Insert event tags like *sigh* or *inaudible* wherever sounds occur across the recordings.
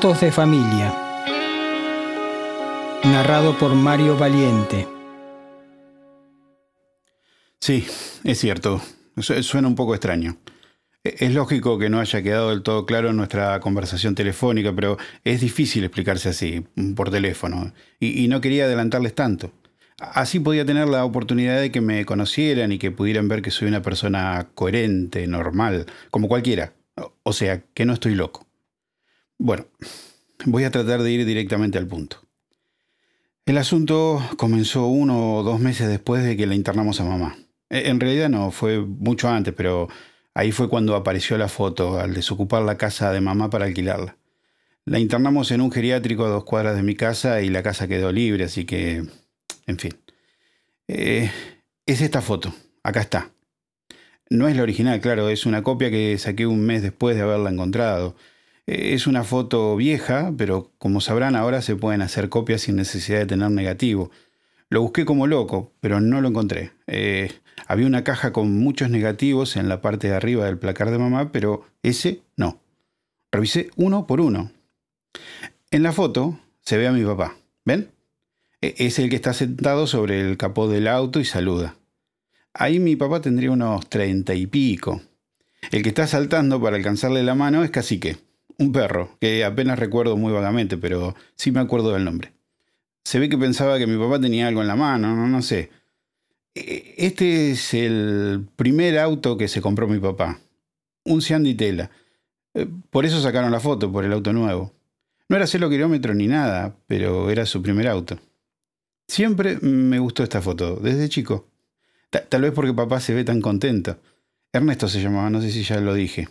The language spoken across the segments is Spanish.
De familia. Narrado por Mario Valiente. Sí, es cierto. Suena un poco extraño. E-, es lógico que no haya quedado del todo claro en nuestra conversación telefónica, pero es difícil explicarse así, por teléfono, y, no quería adelantarles tanto. Así podía tener la oportunidad de que me conocieran y que pudieran ver que soy una persona coherente, normal, como cualquiera. O sea, que no estoy loco. Bueno, voy a tratar de ir directamente al punto. El asunto comenzó uno o dos meses después de que la internamos a mamá. E, en realidad no, fue mucho antes, pero Ahí fue cuando apareció la foto, al desocupar la casa de mamá para alquilarla. La internamos en un geriátrico a dos cuadras de mi casa y la casa quedó libre, así que, en fin. Eh, es esta foto, acá está. No es la original, claro, es una copia que saqué un mes después de haberla encontrado. Es una foto vieja, pero como sabrán ahora se pueden hacer copias sin necesidad de tener negativo. Lo busqué como loco, pero no lo encontré. Eh, había una caja con muchos negativos en la parte de arriba del placar de mamá, pero ese no. Revisé uno por uno. En la foto se ve a mi papá. ¿Ven? E, es el que está sentado sobre el capó del auto y saluda. Ahí mi papá tendría unos treinta y pico. El que está saltando para alcanzarle la mano es Cacique, un perro, que apenas recuerdo muy vagamente, pero sí me acuerdo del nombre. Se ve que pensaba que mi papá tenía algo en la mano, no, no sé. E, este es el primer auto que se compró mi papá. Un Sean Tela. Eh, por eso sacaron la foto, por el auto nuevo. No era cero kilómetros ni nada, pero era su primer auto. Siempre me gustó esta foto, desde chico. tal vez porque papá se ve tan contento. Ernesto se llamaba, no sé si ya lo dije.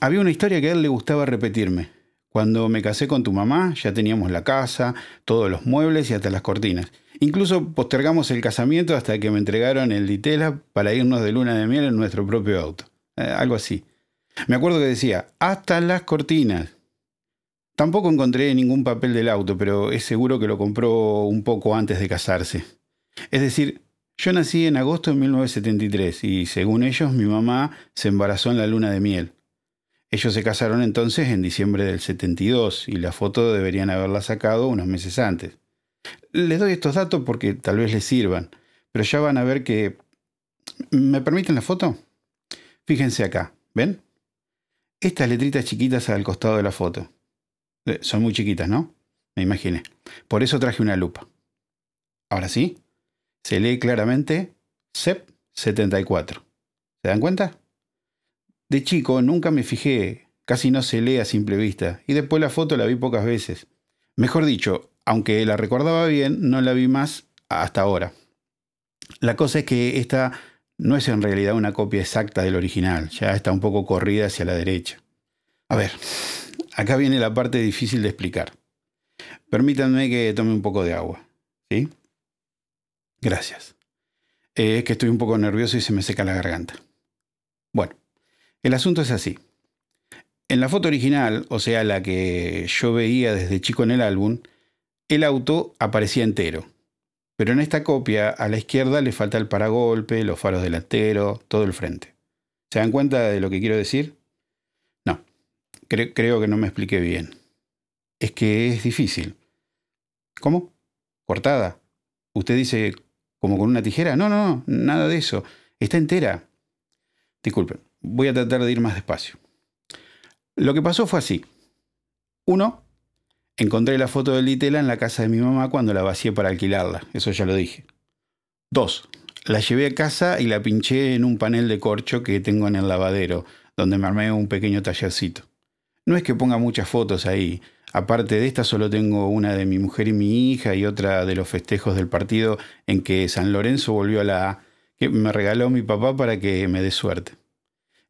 Había una historia que a él le gustaba repetirme. Cuando me casé con tu mamá ya teníamos la casa, todos los muebles y hasta las cortinas. Incluso postergamos el casamiento hasta que me entregaron el ditela para irnos de luna de miel en nuestro propio auto. Eh, algo así. Me acuerdo que decía, hasta las cortinas. Tampoco encontré ningún papel del auto, pero es seguro que lo compró un poco antes de casarse. Es decir, yo nací en agosto de 1973 y según ellos mi mamá se embarazó en la luna de miel. Ellos se casaron entonces en diciembre del 72 y la foto deberían haberla sacado unos meses antes. Les doy estos datos porque tal vez les sirvan, pero ya van a ver que... ¿Me permiten la foto? Fíjense acá, ¿ven? Estas letritas chiquitas al costado de la foto. Eh, son muy chiquitas, ¿no? Me imaginé. Por eso traje una lupa. Ahora sí, se lee claramente CEP 74. ¿Se dan cuenta? De chico nunca me fijé, casi no se lee a simple vista, y después la foto la vi pocas veces. Mejor dicho, aunque la recordaba bien, no la vi más hasta ahora. La cosa es que esta no es en realidad una copia exacta del original, ya está un poco corrida hacia la derecha. A ver, acá viene la parte difícil de explicar. Permítanme que tome un poco de agua, ¿sí? Gracias. Eh, es que estoy un poco nervioso y se me seca la garganta. Bueno, el asunto es así. En la foto original, o sea, la que yo veía desde chico en el álbum, el auto aparecía entero. Pero en esta copia, a la izquierda le falta el paragolpe, los faros delanteros, todo el frente. ¿Se dan cuenta de lo que quiero decir? No, creo que no me expliqué bien. Es que es difícil. ¿Cómo? ¿Cortada? ¿Usted dice como con una tijera? No, no, no, nada de eso. Está entera. Disculpen. Voy a tratar de ir más despacio. Lo que pasó fue así. Uno, encontré la foto del Ditela en la casa de mi mamá cuando la vacié para alquilarla. Eso ya lo dije. Dos, la llevé a casa y la pinché en un panel de corcho que tengo en el lavadero, donde me armé un pequeño tallercito. No es que ponga muchas fotos ahí. Aparte de esta solo tengo una de mi mujer y mi hija y otra de los festejos del partido en que San Lorenzo volvió a la A, que me regaló mi papá para que me dé suerte.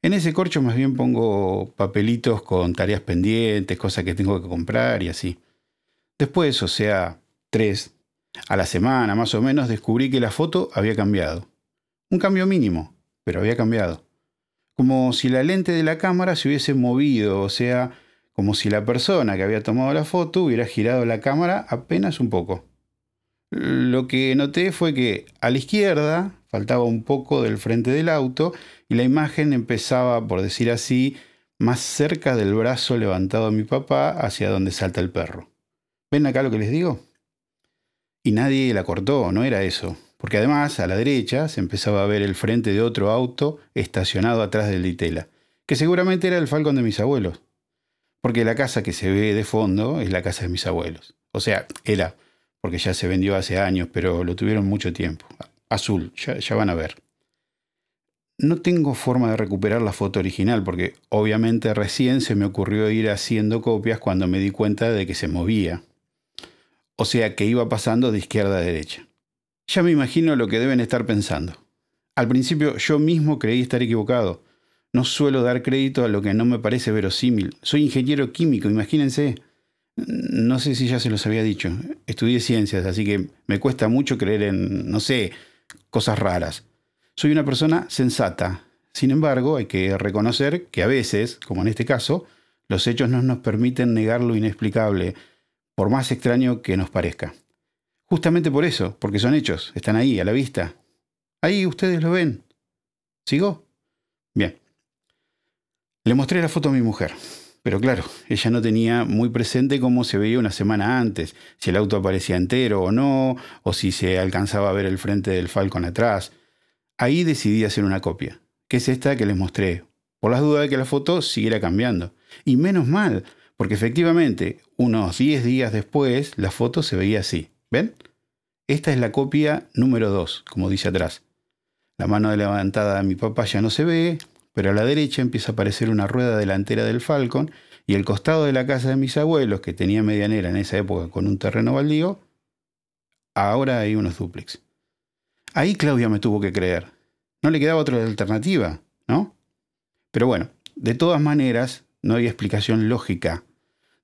En ese corcho más bien pongo papelitos con tareas pendientes, cosas que tengo que comprar y así. Después, o sea, tres, a la semana más o menos, descubrí que la foto había cambiado. Un cambio mínimo, pero había cambiado. Como si la lente de la cámara se hubiese movido, o sea, como si la persona que había tomado la foto hubiera girado la cámara apenas un poco. Lo que noté fue que a la izquierda faltaba un poco del frente del auto y la imagen empezaba, por decir así, más cerca del brazo levantado de mi papá hacia donde salta el perro. ¿Ven acá lo que les digo? Y nadie la cortó, no era eso. Porque además, a la derecha, se empezaba a ver el frente de otro auto estacionado atrás del Ditela, que seguramente era el Falcon de mis abuelos. Porque la casa que se ve de fondo es la casa de mis abuelos. O sea, era, porque ya se vendió hace años, pero lo tuvieron mucho tiempo. Azul, ya, van a ver. No tengo forma de recuperar la foto original porque obviamente recién se me ocurrió ir haciendo copias cuando me di cuenta de que se movía. O sea que iba pasando de izquierda a derecha. Ya me imagino lo que deben estar pensando. Al principio yo mismo creí estar equivocado. No suelo dar crédito a lo que no me parece verosímil. Soy ingeniero químico, imagínense. No sé si ya se los había dicho. Estudié ciencias, así que me cuesta mucho creer en, no sé, cosas raras. Soy una persona sensata. Sin embargo, hay que reconocer que a veces, como en este caso, los hechos no nos permiten negar lo inexplicable, por más extraño que nos parezca. Justamente por eso, porque son hechos, están ahí, a la vista. Ahí ustedes lo ven. ¿Sigo? Bien. Le mostré la foto a mi mujer. Pero claro, ella no tenía muy presente cómo se veía una semana antes, si el auto aparecía entero o no, o si se alcanzaba a ver el frente del Falcon atrás. Ahí decidí hacer una copia, que es esta que les mostré, por las dudas de que la foto siguiera cambiando. Y menos mal, porque efectivamente, unos 10 días después, la foto se veía así. ¿Ven? Esta es la copia número 2, como dice atrás. La mano levantada de mi papá ya no se ve, pero a la derecha empieza a aparecer una rueda delantera del Falcon y el costado de la casa de mis abuelos, que tenía medianera en esa época con un terreno baldío, ahora hay unos duplex. Ahí Claudia me tuvo que creer. No le quedaba otra alternativa, ¿no? Pero bueno, de todas maneras, no había explicación lógica.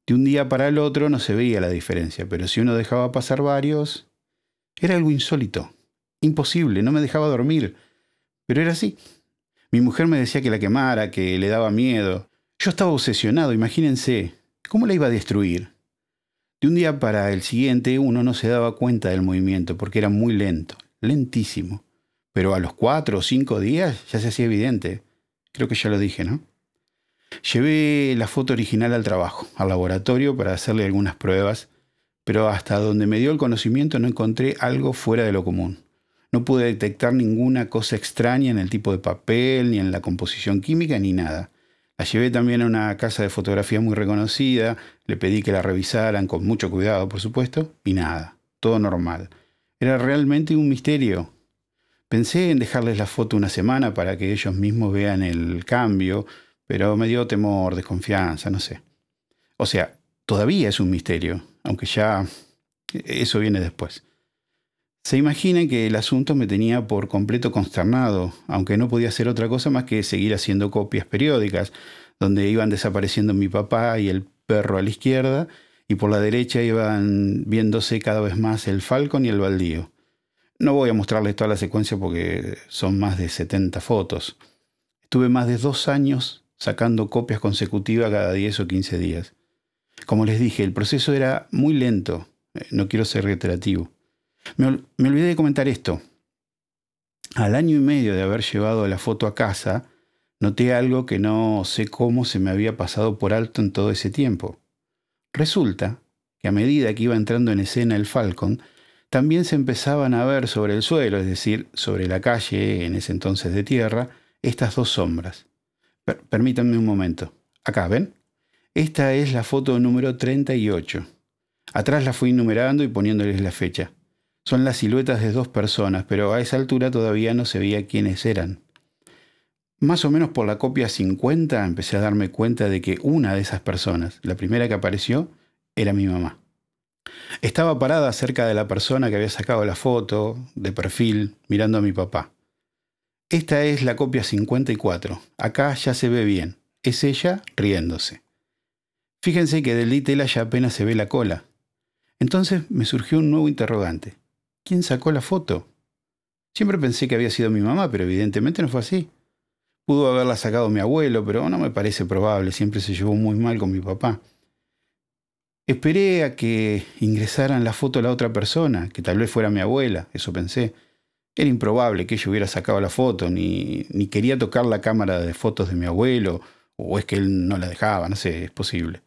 De un día para el otro no se veía la diferencia, pero si uno dejaba pasar varios, era algo insólito, imposible, no me dejaba dormir. Pero era así. Mi mujer me decía que la quemara, que le daba miedo. Yo estaba obsesionado, imagínense, ¿cómo la iba a destruir? De un día para el siguiente uno no se daba cuenta del movimiento porque era muy lento lentísimo. Pero a los cuatro o cinco días ya se hacía evidente. Creo que ya lo dije, ¿no? Llevé la foto original al trabajo, al laboratorio, para hacerle algunas pruebas, pero hasta donde me dio el conocimiento no encontré algo fuera de lo común. No pude detectar ninguna cosa extraña en el tipo de papel, ni en la composición química, ni nada. La llevé también a una casa de fotografía muy reconocida, le pedí que la revisaran con mucho cuidado, por supuesto, y nada, todo normal. Era realmente un misterio. Pensé en dejarles la foto una semana para que ellos mismos vean el cambio, pero me dio temor, desconfianza, no sé. O sea, todavía es un misterio, aunque ya eso viene después. Se imaginan que el asunto me tenía por completo consternado, aunque no podía hacer otra cosa más que seguir haciendo copias periódicas, donde iban desapareciendo mi papá y el perro a la izquierda, y por la derecha iban viéndose cada vez más el Falcon y el baldío. No voy a mostrarles toda la secuencia porque son más de 70 fotos. Estuve más de dos años sacando copias consecutivas cada 10 o 15 días. Como les dije, el proceso era muy lento. Eh, no quiero ser reiterativo. Me, olvidé de comentar esto. Al año y medio de haber llevado la foto a casa, noté algo que no sé cómo se me había pasado por alto en todo ese tiempo. Resulta que a medida que iba entrando en escena el Falcon, también se empezaban a ver sobre el suelo, es decir, sobre la calle, en ese entonces de tierra, estas dos sombras. permítanme un momento. Acá, ¿ven? Esta es la foto número 38. Atrás la fui numerando y poniéndoles la fecha. Son las siluetas de dos personas, pero a esa altura todavía no se veía quiénes eran. Más o menos por la copia 50 empecé a darme cuenta de que una de esas personas, la primera que apareció, era mi mamá. Estaba parada cerca de la persona que había sacado la foto, de perfil, mirando a mi papá. Esta es la copia 54. Acá ya se ve bien. Es ella riéndose. Fíjense que del tela ya apenas se ve la cola. Entonces me surgió un nuevo interrogante. ¿Quién sacó la foto? Siempre pensé que había sido mi mamá, pero evidentemente no fue así. Pudo haberla sacado mi abuelo, pero no me parece probable, siempre se llevó muy mal con mi papá. Esperé a que ingresaran la foto a la otra persona, que tal vez fuera mi abuela, eso pensé. Era improbable que ella hubiera sacado la foto, ni, ni quería tocar la cámara de fotos de mi abuelo O es que él no la dejaba, no sé, es posible.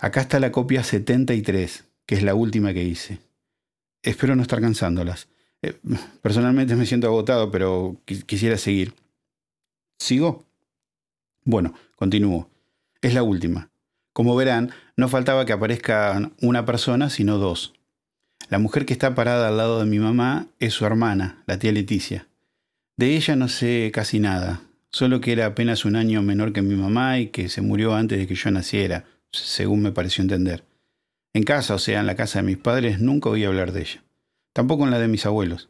Acá está la copia 73, que es la última que hice. Espero no estar cansándolas. Eh, personalmente me siento agotado, pero quisiera seguir. ¿Sigo? Bueno, continúo. Es la última. Como verán, no faltaba que aparezca una persona, sino dos. La mujer que está parada al lado de mi mamá es su hermana, la tía Leticia. De ella no sé casi nada, solo que era apenas un año menor que mi mamá y que se murió antes de que yo naciera, según me pareció entender. En casa, o sea, en la casa de mis padres, nunca oí hablar de ella. Tampoco en la de mis abuelos.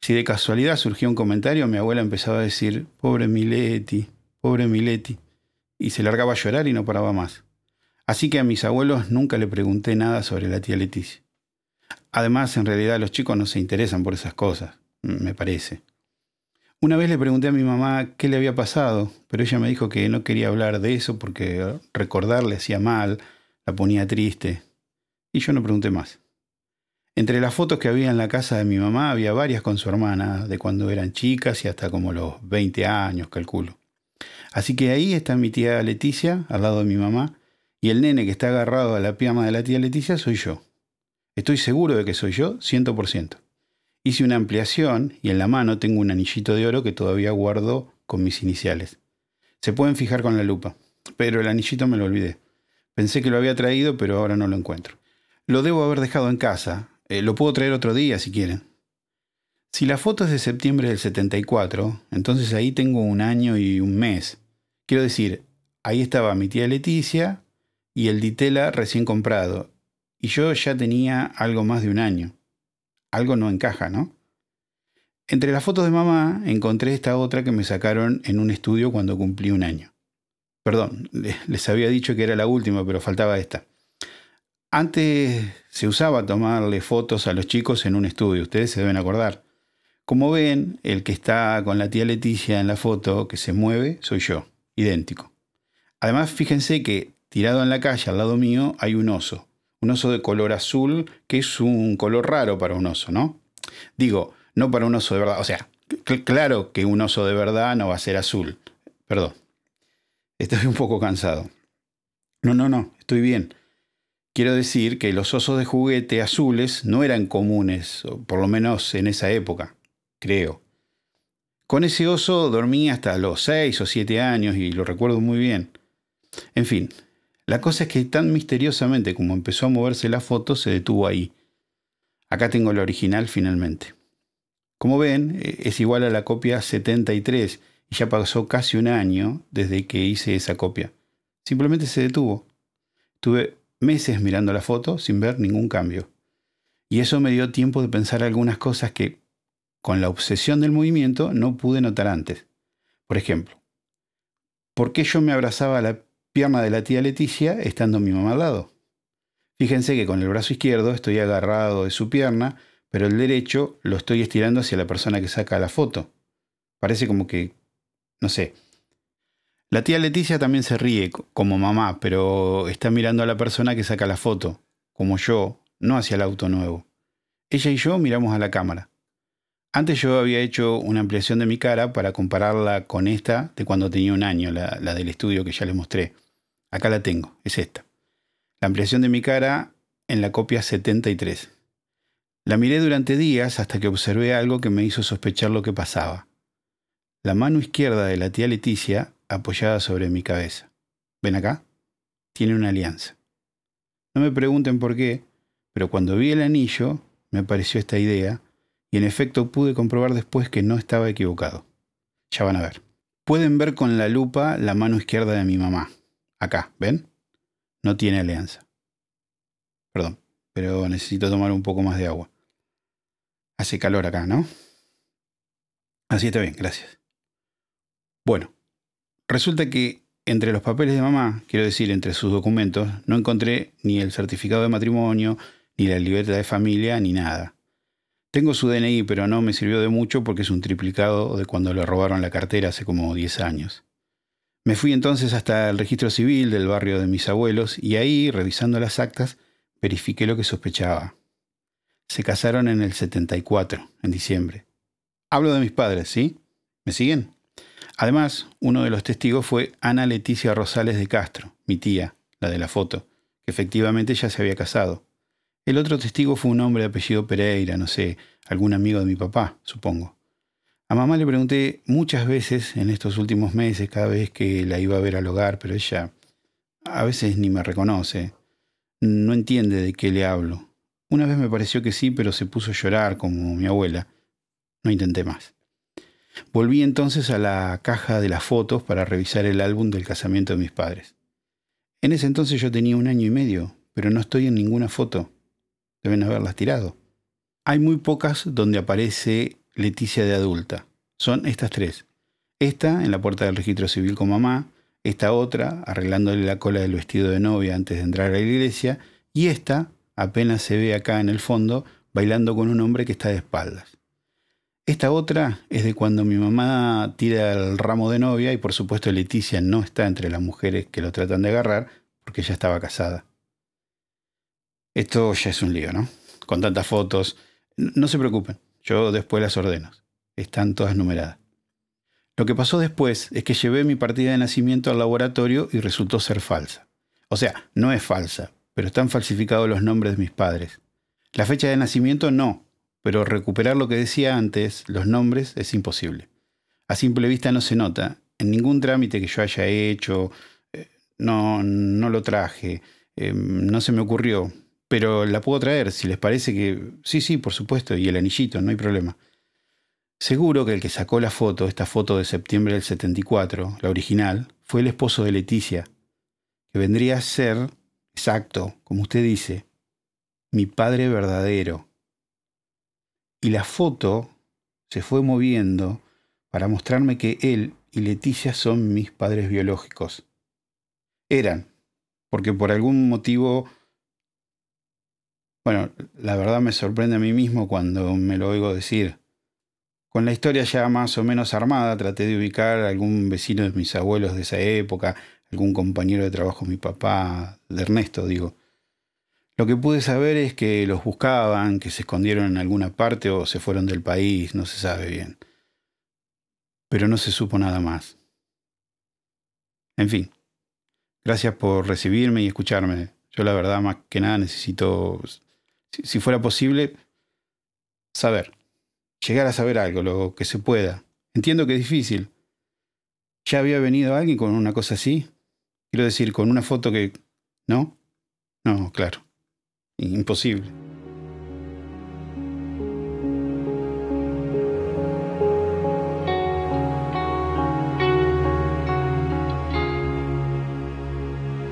Si de casualidad surgía un comentario, mi abuela empezaba a decir, pobre Mileti, pobre Mileti, y se largaba a llorar y no paraba más. Así que a mis abuelos nunca le pregunté nada sobre la tía Leticia. Además, en realidad los chicos no se interesan por esas cosas, me parece. Una vez le pregunté a mi mamá qué le había pasado, pero ella me dijo que no quería hablar de eso porque recordarle hacía mal, la ponía triste. Y yo no pregunté más. Entre las fotos que había en la casa de mi mamá había varias con su hermana, de cuando eran chicas y hasta como los 20 años, calculo. Así que ahí está mi tía Leticia, al lado de mi mamá, y el nene que está agarrado a la pierna de la tía Leticia soy yo. Estoy seguro de que soy yo, 100%. Hice una ampliación y en la mano tengo un anillito de oro que todavía guardo con mis iniciales. Se pueden fijar con la lupa, pero el anillito me lo olvidé. Pensé que lo había traído, pero ahora no lo encuentro. Lo debo haber dejado en casa. Eh, lo puedo traer otro día si quieren. Si la foto es de septiembre del 74, entonces ahí tengo un año y un mes. Quiero decir, ahí estaba mi tía Leticia y el Ditela recién comprado. Y yo ya tenía algo más de un año algo no encaja, ¿no? Entre las fotos de mamá encontré esta otra que me sacaron en un estudio cuando cumplí un año. Perdón, *laughs* les había dicho que era la última, pero faltaba esta. Antes se usaba tomarle fotos a los chicos en un estudio, ustedes se deben acordar. Como ven, el que está con la tía Leticia en la foto, que se mueve, soy yo, idéntico. Además, fíjense que tirado en la calle al lado mío hay un oso, un oso de color azul, que es un color raro para un oso, ¿no? Digo, no para un oso de verdad, o sea, claro que un oso de verdad no va a ser azul, perdón. Estoy un poco cansado. No, no, no, estoy bien. Quiero decir que los osos de juguete azules no eran comunes, por lo menos en esa época, creo. Con ese oso dormí hasta los 6 o 7 años y lo recuerdo muy bien. En fin, la cosa es que tan misteriosamente como empezó a moverse la foto, se detuvo ahí. Acá tengo la original finalmente. Como ven, e, es igual a la copia 73 y ya pasó casi un año desde que hice esa copia. Simplemente se detuvo. Tuve meses mirando la foto sin ver ningún cambio. Y eso me dio tiempo de pensar algunas cosas que, con la obsesión del movimiento, no pude notar antes. Por ejemplo, ¿por qué yo me abrazaba a la pierna de la tía Leticia estando mi mamá al lado. Fíjense que con el brazo izquierdo estoy agarrado de su pierna, pero el derecho lo estoy estirando hacia la persona que saca la foto. Parece como que, no sé. La tía Leticia también se ríe como mamá, pero está mirando a la persona que saca la foto, como yo, no hacia el auto nuevo. Ella y yo miramos a la cámara. Antes yo había hecho una ampliación de mi cara para compararla con esta de cuando tenía un año, la, la del estudio que ya les mostré. Acá la tengo, es esta. La ampliación de mi cara en la copia 73. La miré durante días hasta que observé algo que me hizo sospechar lo que pasaba. La mano izquierda de la tía Leticia apoyada sobre mi cabeza. ¿Ven acá? Tiene una alianza. No me pregunten por qué, pero cuando vi el anillo me pareció esta idea y en efecto pude comprobar después que no estaba equivocado. Ya van a ver. Pueden ver con la lupa la mano izquierda de mi mamá. Acá, ¿ven? No tiene alianza. Perdón, pero necesito tomar un poco más de agua. Hace calor acá, ¿no? Así está bien, gracias. Bueno, resulta que entre los papeles de mamá, quiero decir, entre sus documentos, no encontré ni el certificado de matrimonio, ni la libreta de familia, ni nada. Tengo su DNI, pero no me sirvió de mucho porque es un triplicado de cuando le robaron la cartera hace como 10 años. Me fui entonces hasta el registro civil del barrio de mis abuelos y ahí, revisando las actas, verifiqué lo que sospechaba. Se casaron en el 74, en diciembre. Hablo de mis padres, ¿sí? ¿Me siguen? Además, uno de los testigos fue Ana Leticia Rosales de Castro, mi tía, la de la foto, que efectivamente ya se había casado. El otro testigo fue un hombre de apellido Pereira, no sé, algún amigo de mi papá, supongo. A mamá le pregunté muchas veces en estos últimos meses, cada vez que la iba a ver al hogar, pero ella a veces ni me reconoce. No entiende de qué le hablo. Una vez me pareció que sí, pero se puso a llorar como mi abuela. No intenté más. Volví entonces a la caja de las fotos para revisar el álbum del casamiento de mis padres. En ese entonces yo tenía un año y medio, pero no estoy en ninguna foto. Deben haberlas tirado. Hay muy pocas donde aparece Leticia de adulta. Son estas tres. Esta en la puerta del registro civil con mamá, esta otra arreglándole la cola del vestido de novia antes de entrar a la iglesia, y esta apenas se ve acá en el fondo bailando con un hombre que está de espaldas. Esta otra es de cuando mi mamá tira el ramo de novia y por supuesto Leticia no está entre las mujeres que lo tratan de agarrar porque ella estaba casada. Esto ya es un lío, ¿no? Con tantas fotos. No se preocupen, yo después las ordeno. Están todas numeradas. Lo que pasó después es que llevé mi partida de nacimiento al laboratorio y resultó ser falsa. O sea, no es falsa, pero están falsificados los nombres de mis padres. La fecha de nacimiento no, pero recuperar lo que decía antes, los nombres, es imposible. A simple vista no se nota. En ningún trámite que yo haya hecho, eh, no, no lo traje, eh, no se me ocurrió. Pero la puedo traer, si les parece que... Sí, sí, por supuesto, y el anillito, no hay problema. Seguro que el que sacó la foto, esta foto de septiembre del 74, la original, fue el esposo de Leticia, que vendría a ser, exacto, como usted dice, mi padre verdadero, y la foto se fue moviendo para mostrarme que él y Leticia son mis padres biológicos. Eran, porque por algún motivo, bueno, la verdad me sorprende a mí mismo cuando me lo oigo decir. Con la historia ya más o menos armada, traté de ubicar a algún vecino de mis abuelos de esa época, algún compañero de trabajo de mi papá, de Ernesto, digo. Lo que pude saber es que los buscaban, que se escondieron en alguna parte o se fueron del país, no se sabe bien. Pero no se supo nada más. En fin, gracias por recibirme y escucharme. Yo la verdad más que nada necesito, si, fuera posible, saber. Llegar a saber algo, lo que se pueda. Entiendo que es difícil. ¿Ya había venido alguien con una cosa así? Quiero decir, con una foto que... ¿No? No, claro. Imposible.